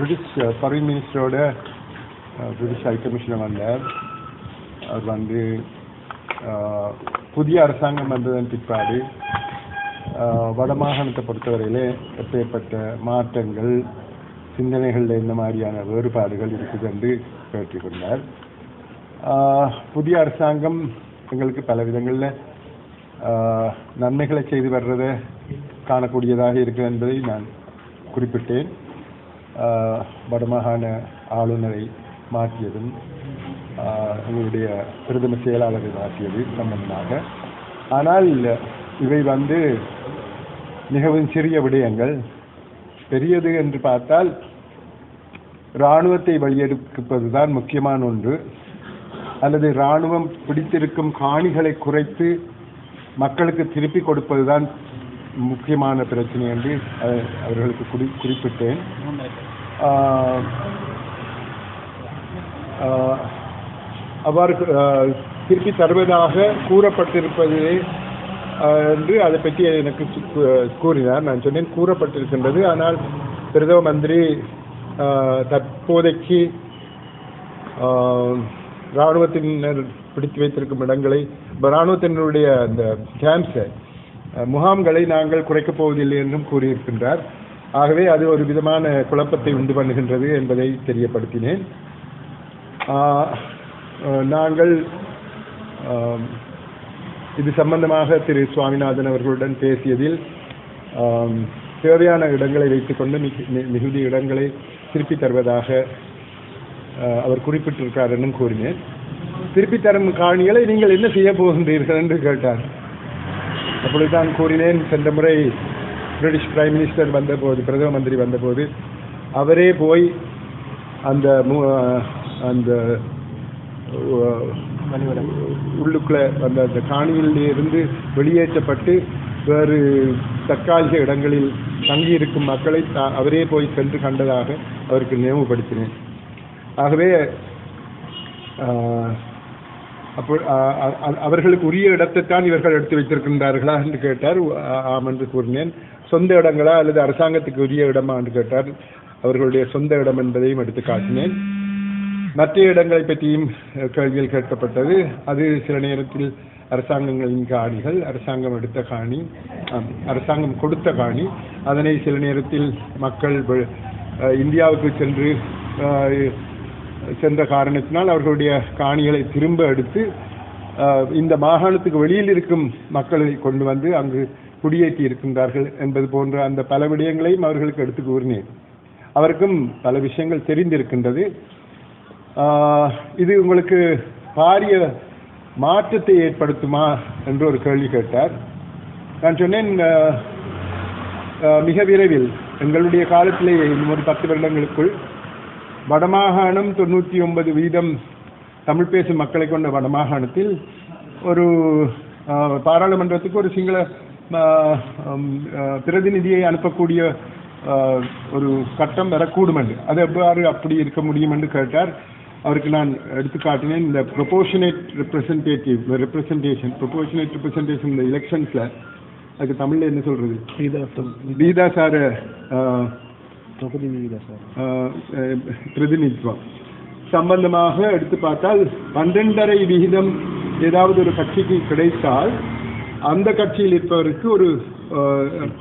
British foreign மினிஸ்டரோட British high commissioner வந்தார். அவர் வந்து uh, புதிய அரசாங்கம் வந்ததன் பிற்பாடு uh, வடமாகாணத்தை பொறுத்தவரையிலே எப்பேற்பட்ட மாற்றங்கள் சிந்தனைகளில் இந்த மாதிரியான வேறுபாடுகள் இருக்குது என்று கேட்டுக்கொண்டார் uh, புதிய அரசாங்கம் எங்களுக்கு பல விதங்களில் நன்மைகளை செய்து வர்றதை காணக்கூடியதாக இருக்குது என்பதை நான் குறிப்பிட்டேன். வடமாகாண ஆளுநரை மாற்றியதும் எங்களுடைய பிரதம செயலாளரை மாற்றியது சம்பந்தமாக. ஆனால் இவை வந்து மிகவும் சிறிய விடயங்கள். பெரியது என்று பார்த்தால் இராணுவத்தை வழியெடுப்பதுதான் முக்கியமான ஒன்று. அல்லது இராணுவம் பிடித்திருக்கும் காணிகளை குறைத்து மக்களுக்கு திருப்பி கொடுப்பதுதான் முக்கியமான பிரச்சனை என்று அவர்களுக்கு குறி குறிப்பிட்டேன். ஆஹ், அவ்வாறு திருப்பி தருவதாக கூறப்பட்டிருப்பது என்று அதை பற்றி எனக்கு கூறினார். நான் சொன்னேன் கூறப்பட்டிருக்கின்றது. ஆனால் பிரதம மந்திரி தற்போதைக்கு இராணுவத்தினர் பிடித்து வைத்திருக்கும் இடங்களை இராணுவத்தினருடைய அந்த கேம்ப்ஸை முகாம்களை நாங்கள் குறைக்கப் போவதில்லை என்றும் கூறியிருக்கின்றார். ஆகவே அது ஒரு விதமான குழப்பத்தை உண்டு பண்ணுகின்றது என்பதை தெரியப்படுத்தினேன். நாங்கள் இது சம்பந்தமாக திரு சுவாமிநாதன் அவர்களுடன் பேசியதில் தேவையான இடங்களை வைத்துக்கொண்டு மிகு- மி- மிகுதி இடங்களை திருப்பி தருவதாக அவர் குறிப்பிட்டிருக்கார் என்றும் கூறினேன். திருப்பி தரும் காணிகளை நீங்கள் என்ன செய்ய போகின்றீர்கள் என்று கேட்டார். அப்படித்தான் கூறினேன். சென்ற முறை பிரிட்டிஷ் பிரைம் மினிஸ்டர் வந்தபோது பிரதம மந்திரி வந்தபோது அவரே போய் அந்த அந்த அஹ், உள்ளுக்குள்ள அந்த அந்த காணியில் இருந்து வெளியேற்றப்பட்டு வேறு தற்காலிக இடங்களில் தங்கியிருக்கும் மக்களை தா- அவரே போய் சென்று கண்டதாக அவருக்கு நினைவுபடுத்தினேன். ஆகவே அப்போ அவர்களுக்கு உரிய இடத்தைத்தான் இவர்கள் எடுத்து வைத்திருக்கின்றார்களா என்று கேட்டார். ஆம் என்று கூறினேன். சொந்த இடங்களா அல்லது அரசாங்கத்துக்கு உரிய இடமா என்று கேட்டார். அவர்களுடைய சொந்த இடம் என்பதையும் எடுத்து காட்டினேன். மற்ற இடங்களை பற்றியும் கேள்வியில் கேட்கப்பட்டது. அது சில நேரத்தில் அரசாங்கங்களின் காணிகள் அரசாங்கம் எடுத்த காணி அரசாங்கம் கொடுத்த காணி. அதனை சில நேரத்தில் மக்கள் அஹ், இந்தியாவுக்கு சென்று அஹ், சென்ற காரணத்தினால் அவர்களுடைய காணிகளை திரும்ப எடுத்து இந்த மாகாணத்துக்கு வெளியில் இருக்கும் மக்களை கொண்டு வந்து அங்கு குடியேற்றி இருக்கின்றார்கள் என்பது போன்ற அந்த பல விடயங்களையும் அவர்களுக்கு எடுத்து கூறினேன். அவருக்கும் பல விஷயங்கள் தெரிந்திருக்கின்றது. இது உங்களுக்கு பாரிய மாற்றத்தை ஏற்படுத்துமா என்று ஒரு கேள்வி கேட்டார். நான் சொன்னேன் மிக விரைவில் எங்களுடைய காலத்திலேயே இன்னும் ஒரு பத்து வருடங்களுக்குள் வடமாகாணம் தொண்ணூற்றி ஒன்பது வீதம் தமிழ் பேசும் மக்களை கொண்ட வடமாகாணத்தில் ஒரு பாராளுமன்றத்துக்கு ஒரு சிங்கள பிரதிநிதியை அனுப்பக்கூடிய ஒரு கட்டம் வரக்கூடும் என்று. அது எவ்வாறு அப்படி இருக்க முடியும் என்று கேட்டார். அவருக்கு நான் எடுத்து காட்டினேன் இந்த proportionate representative representation proportionate representation இந்த எலெக்ஷன்ஸில் அதுக்கு தமிழில் என்ன சொல்கிறது வீதா பிரதிநிதித்துவம். சம்பந்தமாக எடுத்து பார்த்தால் பன்னெண்டரை விகிதம் ஏதாவது ஒரு கட்சிக்கு கிடைத்தால் அந்த கட்சியில் இருப்பவருக்கு ஒரு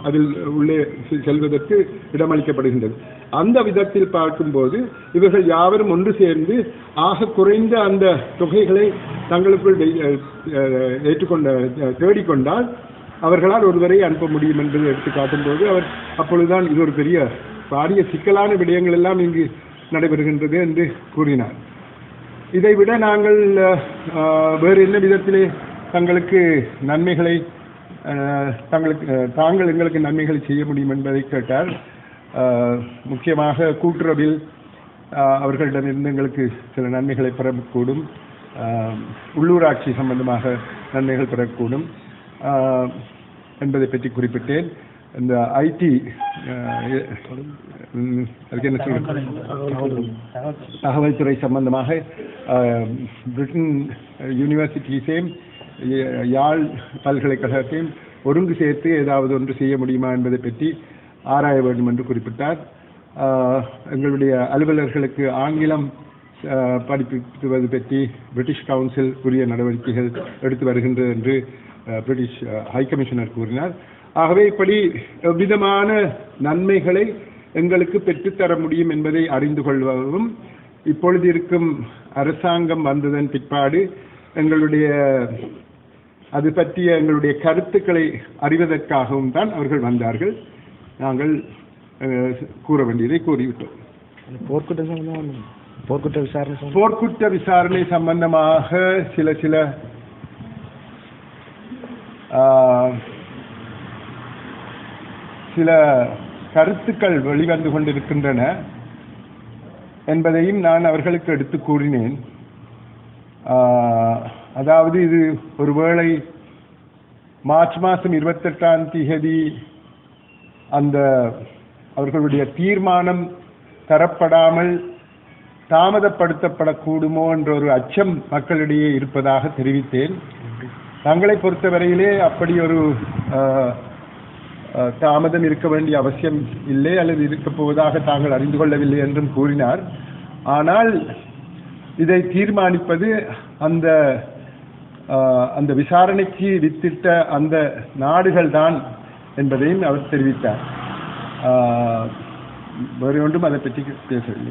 அதில் உள்ளே செ- செல்வதற்கு இடமளிக்கப்படுகின்றது. அந்த விதத்தில் பார்க்கும்போது இவர்கள் யாவரும் ஒன்று சேர்ந்து ஆக குறைந்த அந்த தொகைகளை தங்களுக்குள் ஏற்றுக்கொண்ட தேடிக்கொண்டால் அவர்களால் ஒருவரை அனுப்ப முடியும் என்பதை எடுத்து காட்டும்போது அவர் அப்பொழுதுதான் இது ஒரு பெரிய பாரிய சிக்கலான விடயங்கள் எல்லாம் இங்கு நடைபெறுகின்றது என்று கூறினார். இதைவிட நாங்கள் வேறு என்ன விதத்திலே தங்களுக்கு நன்மைகளை தங்களுக்கு தாங்கள் எங்களுக்கு நன்மைகளை செய்ய முடியும் என்பதை கேட்டார் முக்கியமாக கூட்டுறவில் அவர்களிடமிருந்து எங்களுக்கு சில நன்மைகளை பெறக்கூடும். உள்ளூராட்சி சம்பந்தமாக நன்மைகள் பெறக்கூடும் என்பதை பற்றி குறிப்பிட்டேன். இந்த ஐடி அதுக்கு என்ன சொல்றது? தகவல் துறை சம்பந்தமாக பிரிட்டன் யூனிவர்சிட்டிஸையும் யாழ் பல்கலைக்கழகத்தையும் ஒருங்கு சேர்த்து ஏதாவது ஒன்று செய்ய முடியுமா என்பதை பற்றி ஆராய வேண்டும் என்று குறிப்பிட்டார். எங்களுடைய அலுவலர்களுக்கு ஆங்கிலம் அஹ், படிப்பிப்பது பற்றி பிரிட்டிஷ் கவுன்சில் உரிய நடவடிக்கைகள் எடுத்து வருகின்றது என்று பிரிட்டிஷ் ஹை கமிஷனர் கூறினார். ஆகவே இப்படி எவ்விதமான நன்மைகளை எங்களுக்கு பெற்றுத்தர முடியும் என்பதை அறிந்து கொள்வதும் இப்பொழுது இருக்கும் அரசாங்கம் வந்ததன் பிற்பாடு எங்களுடைய அது பற்றிய எங்களுடைய கருத்துக்களை அறிவதற்காகவும் தான் அவர்கள் வந்தார்கள். நாங்கள் கூற வேண்டியதை கூறிவிட்டோம். போர்க்குற்ற விசாரணை போர்க்குற்ற விசாரணை சம்பந்தமாக சில சில ஆஹ், சில கருத்துக்கள் வெளிவந்து கொண்டிருக்கின்றன என்பதையும் நான் அவர்களுக்கு எடுத்து கூறினேன். அதாவது இது ஒருவேளை மார்ச் மாதம் இருபத்தெட்டாம் தேதி அந்த அவர்களுடைய தீர்மானம் தரப்படாமல் தாமதப்படுத்தப்படக்கூடுமோ என்ற ஒரு அச்சம் மக்களிடையே இருப்பதாக தெரிவித்தேன். தங்களை பொறுத்தவரையிலே அப்படி ஒரு தாமதம் இருக்க வேண்டிய அவசியம் இல்லை அல்லது இருக்கப் போவதாக தாங்கள் அறிந்து கொள்ளவில்லை என்றும் கூறினார். ஆனால் இதை தீர்மானிப்பது அந்த அந்த விசாரணைக்கு வித்திட்ட அந்த நாடுகள் தான் என்பதையும் அவர் தெரிவித்தார். வேறு ஒன்றும் அதை பற்றி பேசவில்லை.